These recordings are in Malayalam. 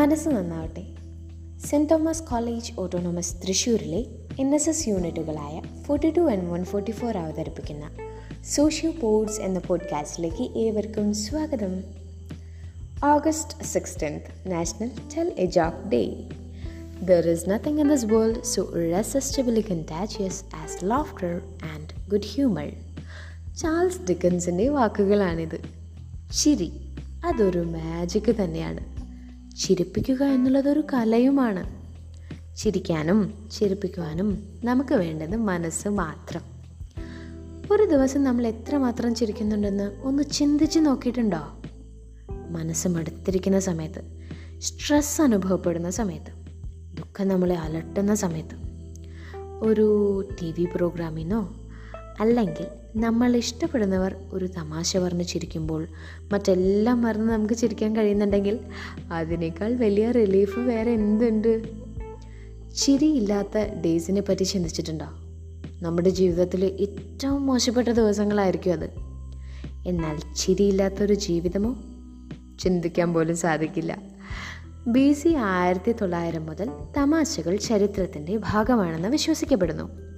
മനസ്സ് നന്നാവട്ടെ. സെന്റ് തോമസ് കോളേജ് ഓട്ടോണോമസ് തൃശ്ശൂരിലെ N S S യൂണിറ്റുകളായ forty two and one forty four അവതരിപ്പിക്കുന്ന സോഷ്യോ പോഡ്സ് എന്ന പോഡ്കാസ്റ്റിലേക്ക് ഏവർക്കും സ്വാഗതം. August sixteenth national tell a joke day. There is nothing in this world so irresistibly contagious as laughter and good humor. Charles ഡിക്കൻസിന്റെ വാക്കുകളാണിത്. ശരി അതൊരു മാജിക് തന്നെയാണ്. ചിരിപ്പിക്കുക എന്നുള്ളതൊരു കലയുമാണ്. ചിരിക്കാനും ചിരിപ്പിക്കുവാനും നമുക്ക് വേണ്ടത് മനസ്സ് മാത്രം. ഒരു ദിവസം നമ്മൾ എത്രമാത്രം ചിരിക്കുന്നുണ്ടെന്ന് ഒന്ന് ചിന്തിച്ച് നോക്കിയിട്ടുണ്ടോ? മനസ്സ് മടുത്തിരിക്കുന്ന സമയത്ത് സ്ട്രെസ് അനുഭവപ്പെടുന്ന സമയത്ത് ദുഃഖം നമ്മളെ അലട്ടുന്ന സമയത്ത് ഒരു ടി വി പ്രോഗ്രാമിനോ അല്ലെങ്കിൽ നമ്മൾ ഇഷ്ടപ്പെടുന്നവർ ഒരു തമാശ പറഞ്ഞ് ചിരിക്കുമ്പോൾ മറ്റെല്ലാം മറന്ന് നമുക്ക് ചിരിക്കാൻ കഴിയുന്നുണ്ടെങ്കിൽ അതിനേക്കാൾ വലിയ റിലീഫ് വേറെ എന്തുണ്ട്? ചിരിയില്ലാത്ത ഡേയ്സിനെ പറ്റി ചിന്തിച്ചിട്ടുണ്ടോ? നമ്മുടെ ജീവിതത്തിൽ ഏറ്റവും മോശപ്പെട്ട ദിവസങ്ങളായിരിക്കും അത്. എന്നാൽ ചിരിയില്ലാത്തൊരു ജീവിതമോ? ചിന്തിക്കാൻ പോലും സാധിക്കില്ല. ബി സി ആയിരത്തി തൊള്ളായിരം മുതൽ തമാശകൾ ചരിത്രത്തിന്റെ ഭാഗമാണെന്ന് വിശ്വസിക്കപ്പെടുന്നു.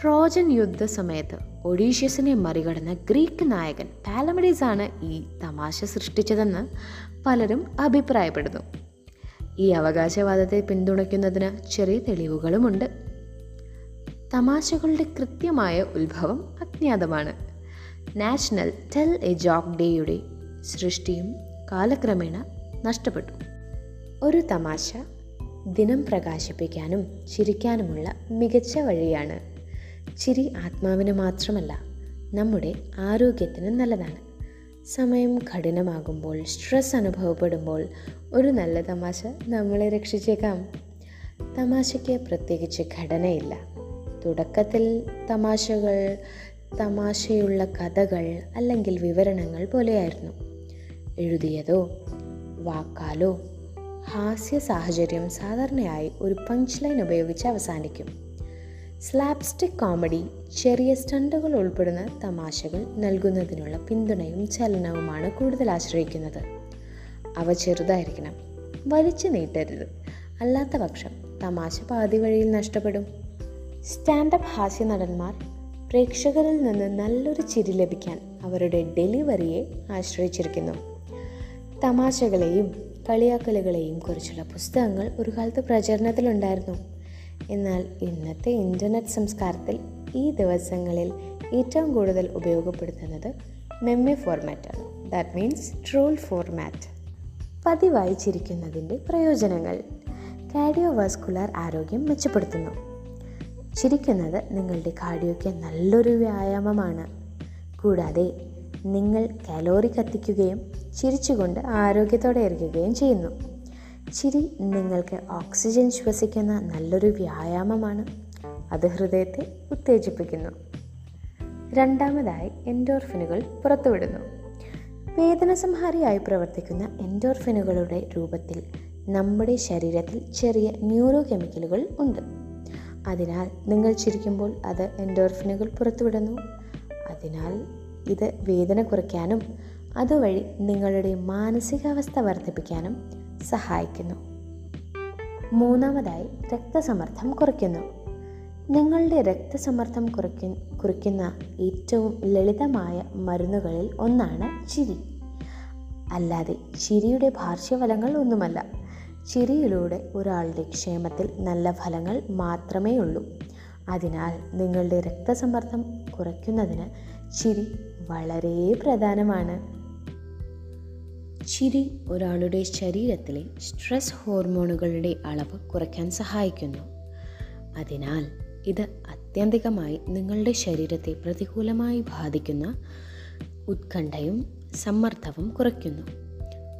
ട്രോജൻ യുദ്ധ സമയത്ത് ഒഡീഷ്യസിനെ മറികടന്ന ഗ്രീക്ക് നായകൻ പാലമഡീസ് ആണ് ഈ തമാശ സൃഷ്ടിച്ചതെന്ന് പലരും അഭിപ്രായപ്പെടുന്നു. ഈ അവകാശവാദത്തെ പിന്തുണയ്ക്കുന്നതിന് ചെറിയ തെളിവുകളുമുണ്ട്. തമാശകളുടെ കൃത്യമായ ഉത്ഭവം അജ്ഞാതമാണ്. നാഷണൽ ടെൽ എ ജോക്ക് ഡേയുടെ സൃഷ്ടിയും കാലക്രമേണ നഷ്ടപ്പെട്ടു. ഒരു തമാശ ദിനം പ്രകാശിപ്പിക്കാനും ചിരിക്കാനുമുള്ള മികച്ച വഴിയാണ് ചിരി ആത്മാവിന് മാത്രമല്ല നമ്മുടെ ആരോഗ്യത്തിന് നല്ലതാണ്. സമയം കഠിനമാകുമ്പോൾ സ്ട്രെസ് അനുഭവപ്പെടുമ്പോൾ ഒരു നല്ല തമാശ നമ്മളെ രക്ഷിച്ചേക്കാം. തമാശയ്ക്ക് പ്രത്യേകിച്ച് ഘടനയില്ല. തുടക്കത്തിൽ തമാശകൾ തമാശയുള്ള കഥകൾ അല്ലെങ്കിൽ വിവരണങ്ങൾ പോലെയായിരുന്നു. എഴുതിയതോ വാക്കാലോ ഹാസ്യ സാഹചര്യം സാധാരണയായി ഒരു പഞ്ച് ലൈൻ ഉപയോഗിച്ച് അവസാനിക്കും. സ്ലാപ്സ്റ്റിക് കോമഡി ചെറിയ സ്റ്റണ്ടുകൾ ഉൾപ്പെടുന്ന തമാശകൾ നൽകുന്നതിനുള്ള പിന്തുണയും ചലനവുമാണ് കൂടുതൽ ആശ്രയിക്കുന്നത്. അവ ചെറുതായിരിക്കണം വലിച്ചു നീട്ടരുത്. അല്ലാത്ത പക്ഷം തമാശ പാതി വഴിയിൽ നഷ്ടപ്പെടും. സ്റ്റാൻഡപ്പ് ഹാസ്യ നടന്മാർ പ്രേക്ഷകരിൽ നിന്ന് നല്ലൊരു ചിരി ലഭിക്കാൻ അവരുടെ ഡെലിവറിയെ ആശ്രയിച്ചിരിക്കുന്നു. തമാശകളെയും കളിയാക്കലുകളെയും കുറിച്ചുള്ള പുസ്തകങ്ങൾ ഒരു കാലത്ത് പ്രചരണത്തിലുണ്ടായിരുന്നു. എന്നാൽ ഇന്നത്തെ ഇന്റർനെറ്റ് സംസ്കാരത്തിൽ ഈ ദിവസങ്ങളിൽ ഏറ്റവും കൂടുതൽ ഉപയോഗപ്പെടുത്തുന്നത് മെമ്മെ ഫോർമാറ്റാണ് ദാറ്റ് മീൻസ് ട്രോൾ ഫോർമാറ്റ് പതിവായി ചിരിക്കുന്നതിന്റെ പ്രയോജനങ്ങൾ. കാർഡിയോവാസ്കുലാർ ആരോഗ്യം മെച്ചപ്പെടുത്തുന്നു. ചിരിക്കുന്നത് നിങ്ങളുടെ കാർഡിയോയ്ക്ക് നല്ലൊരു വ്യായാമമാണ്. കൂടാതെ നിങ്ങൾ കലോറി കത്തിക്കുകയും ചിരിച്ചുകൊണ്ട് ആരോഗ്യത്തോടെ ഇരിക്കുകയും ചെയ്യുന്നു. ചിരി നിങ്ങൾക്ക് ഓക്സിജൻ ശ്വസിക്കുന്ന നല്ലൊരു വ്യായാമമാണ്. അത് ഹൃദയത്തെ ഉത്തേജിപ്പിക്കുന്നു. രണ്ടാമതായി എൻഡോർഫിനുകൾ പുറത്തുവിടുന്നു. വേദനസംഹാരിയായി പ്രവർത്തിക്കുന്ന എൻഡോർഫിനുകളുടെ രൂപത്തിൽ നമ്മുടെ ശരീരത്തിൽ ചെറിയ ന്യൂറോ കെമിക്കലുകൾ ഉണ്ട്. അതിനാൽ നിങ്ങൾ ചിരിക്കുമ്പോൾ അത് എൻഡോർഫിനുകൾ പുറത്തുവിടുന്നു. അതിനാൽ ഇത് വേദന കുറയ്ക്കാനും അതുവഴി നിങ്ങളുടെ മാനസികാവസ്ഥ വർദ്ധിപ്പിക്കാനും സഹായിക്കുന്നു. മൂന്നാമതായി രക്തസമ്മർദ്ദം കുറയ്ക്കുന്നു. നിങ്ങളുടെ രക്തസമ്മർദ്ദം കുറയ്ക്കു കുറിക്കുന്ന ഏറ്റവും ലളിതമായ മരുന്നുകളിൽ ഒന്നാണ് ചിരി. അല്ലാതെ ചിരിയുടെ പാർശ്വഫലങ്ങൾ ഒന്നുമല്ല. ചിരിയിലൂടെ ഒരാളുടെ ക്ഷേമത്തിൽ നല്ല ഫലങ്ങൾ മാത്രമേ ഉള്ളൂ. അതിനാൽ നിങ്ങളുടെ രക്തസമ്മർദ്ദം കുറയ്ക്കുന്നതിന് ചിരി വളരെ പ്രധാനമാണ്. ചിരി ഒരാളുടെ ശരീരത്തിലെ സ്ട്രെസ് ഹോർമോണുകളുടെ അളവ് കുറയ്ക്കാൻ സഹായിക്കുന്നു. അതിനാൽ ഇത് അത്യന്തികമായി നിങ്ങളുടെ ശരീരത്തെ പ്രതികൂലമായി ബാധിക്കുന്ന ഉത്കണ്ഠയും സമ്മർദ്ദവും കുറയ്ക്കുന്നു.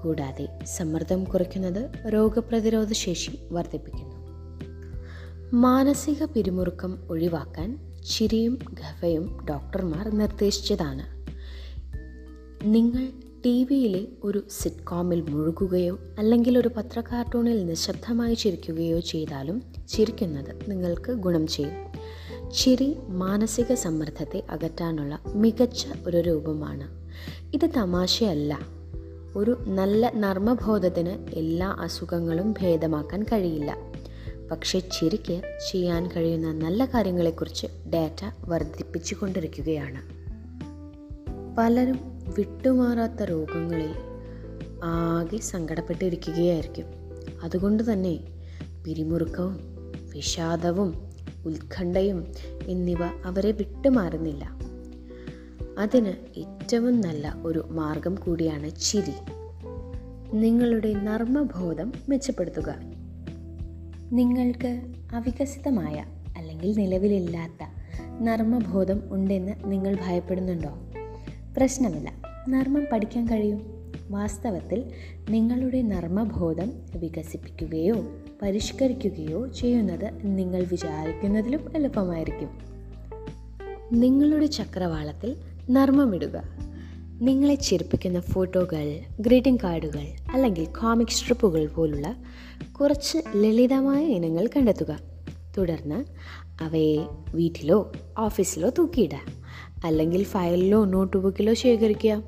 കൂടാതെ സമ്മർദ്ദം കുറയ്ക്കുന്നത് രോഗപ്രതിരോധ ശേഷി വർദ്ധിപ്പിക്കുന്നു. മാനസിക പിരിമുറുക്കം ഒഴിവാക്കാൻ ചിരിയും ഗഫയും ഡോക്ടർമാർ നിർദ്ദേശിച്ചതാണ്. നിങ്ങൾ ടി വിയിലെ ഒരു സിറ്റ്കോമിൽ മുഴുകുകയോ അല്ലെങ്കിൽ ഒരു പത്ര കാർട്ടൂണിൽ നിശബ്ദമായി ചിരിക്കുകയോ ചെയ്താലും ചിരിക്കുന്നത് നിങ്ങൾക്ക് ഗുണം ചെയ്യും. ചിരി മാനസിക സമ്മർദ്ദത്തെ അകറ്റാനുള്ള മികച്ച ഒരു രൂപമാണ്. ഇത് തമാശയല്ല. ഒരു നല്ല നർമ്മബോധത്തിന് എല്ലാ അസുഖങ്ങളും ഭേദമാക്കാൻ കഴിയില്ല. പക്ഷേ ചിരിക്ക് ചെയ്യാൻ കഴിയുന്ന നല്ല കാര്യങ്ങളെക്കുറിച്ച് ഡാറ്റ വർദ്ധിപ്പിച്ചു കൊണ്ടിരിക്കുകയാണ് പലരും വിട്ടുമാറാത്ത രോഗങ്ങളിൽ ആകെ സങ്കടപ്പെട്ടിരിക്കുകയായിരിക്കും. അതുകൊണ്ട് തന്നെ പിരിമുറുക്കവും വിഷാദവും ഉത്കണ്ഠയും എന്നിവ അവരെ വിട്ടുമാറുന്നില്ല. അതിന് ഏറ്റവും നല്ല ഒരു മാർഗം കൂടിയാണ് ചിരി. നിങ്ങളുടെ നർമ്മബോധം മെച്ചപ്പെടുത്തുക. നിങ്ങൾക്ക് അവികസിതമായ അല്ലെങ്കിൽ നിലവിലില്ലാത്ത നർമ്മബോധം ഉണ്ടെന്ന് നിങ്ങൾ ഭയപ്പെടുന്നുണ്ടോ? പ്രശ്നമില്ല. നർമ്മം പഠിക്കാൻ കഴിയും. വാസ്തവത്തിൽ നിങ്ങളുടെ നർമ്മബോധം വികസിപ്പിക്കുകയോ പരിഷ്കരിക്കുകയോ ചെയ്യുന്നത് നിങ്ങൾ വിചാരിക്കുന്നതിലും എളുപ്പമായിരിക്കും. നിങ്ങളുടെ ചക്രവാളത്തിൽ നർമ്മമിടുക നിങ്ങളെ ചിരിപ്പിക്കുന്ന ഫോട്ടോകൾ ഗ്രീറ്റിംഗ് കാർഡുകൾ അല്ലെങ്കിൽ കോമിക് സ്ട്രിപ്പുകൾ പോലുള്ള കുറച്ച് ലളിതമായ ഇനങ്ങൾ കണ്ടെത്തുക. തുടർന്ന് അവയെ വീട്ടിലോ ഓഫീസിലോ തൂക്കിയിടുക. അല്ലെങ്കിൽ ഫയലിലോ നോട്ട് ബുക്കിലോ ശേഖരിക്കുക.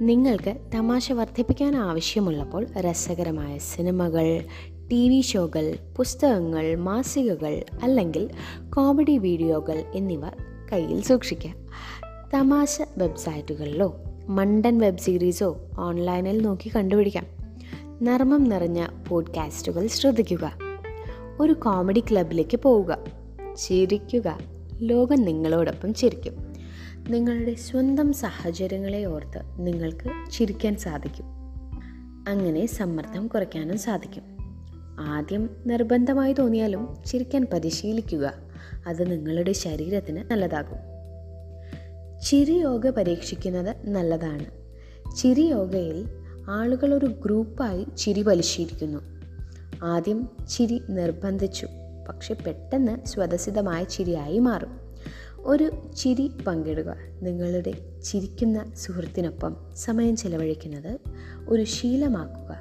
നിങ്ങൾക്ക് തമാശ വർദ്ധിപ്പിക്കാൻ ആവശ്യമുള്ളപ്പോൾ രസകരമായ സിനിമകൾ ടി വി ഷോകൾ പുസ്തകങ്ങൾ മാസികകൾ അല്ലെങ്കിൽ കോമഡി വീഡിയോകൾ എന്നിവ കയ്യിൽ സൂക്ഷിക്കുക. തമാശ വെബ്സൈറ്റുകളിലോ മണ്ടൻ വെബ് സീരീസോ ഓൺലൈനിൽ നോക്കി കണ്ടുപിടിക്കാം. നർമ്മം നിറഞ്ഞ പോഡ്കാസ്റ്റുകൾ ശ്രദ്ധിക്കുക. ഒരു കോമഡി ക്ലബിലേക്ക് പോവുക. ചിരിക്കുക. ലോകം നിങ്ങളോടൊപ്പം ചിരിക്കും. നിങ്ങളുടെ സ്വന്തം സാഹചര്യങ്ങളെ ഓർത്ത് നിങ്ങൾക്ക് ചിരിക്കാൻ സാധിക്കും. അങ്ങനെ സമ്മർദ്ദം കുറയ്ക്കാനും സാധിക്കും. ആദ്യം നിർബന്ധമായി തോന്നിയാലും ചിരിക്കാൻ പരിശീലിക്കുക. അത് നിങ്ങളുടെ ശരീരത്തിന് നല്ലതാകും. ചിരി യോഗ പരീക്ഷിക്കുന്നത് നല്ലതാണ്. ചിരി യോഗയിൽ ആളുകൾ ഒരു ഗ്രൂപ്പായി ചിരി പരിശീലിക്കുന്നു ആദ്യം ചിരി നിർബന്ധിച്ചു. പക്ഷെ പെട്ടെന്ന് സ്വതസിദ്ധമായ ചിരിയായി മാറും. ഒരു ചിരി പങ്കിടുക. നിങ്ങളുടെ ചിരിക്കുന്ന സുഹൃത്തിനൊപ്പം സമയം ചെലവഴിക്കുന്നത് ഒരു ശീലമാക്കുക.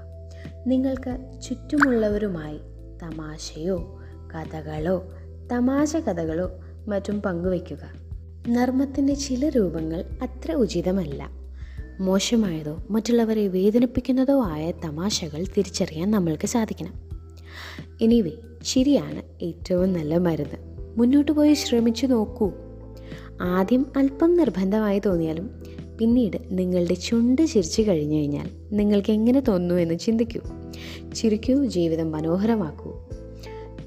നിങ്ങൾക്ക് ചുറ്റുമുള്ളവരുമായി തമാശയോ കഥകളോ തമാശ കഥകളോ മറ്റും പങ്കുവയ്ക്കുക. നർമ്മത്തിന്റെ ചില രൂപങ്ങൾ അത്ര ഉചിതമല്ല. മോശമായതോ മറ്റുള്ളവരെ വേദനിപ്പിക്കുന്നതോ ആയ തമാശകൾ തിരിച്ചറിയാൻ നമ്മൾക്ക് സാധിക്കണം. എനിവേ ശരിയാണ് ഏറ്റവും നല്ല മരുന്ന്. മുന്നോട്ട് പോയി ശ്രമിച്ചു നോക്കൂ. ആദ്യം അല്പം നിർബന്ധമായി തോന്നിയാലും പിന്നീട് നിങ്ങളുടെ ചുണ്ട് ചിരിച്ചു കഴിഞ്ഞു കഴിഞ്ഞാൽ നിങ്ങൾക്ക് എങ്ങനെ തോന്നുന്നു എന്ന് ചിന്തിക്കൂ ചിരിക്കൂ ജീവിതം മനോഹരമാക്കൂ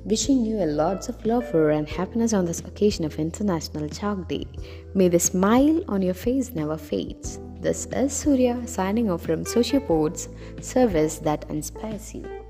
Wishing you a lots of love and happiness on this occasion of International Chalk Day. May the smile on your face never fades. This is Surya signing off from Sociopods, service that inspires you.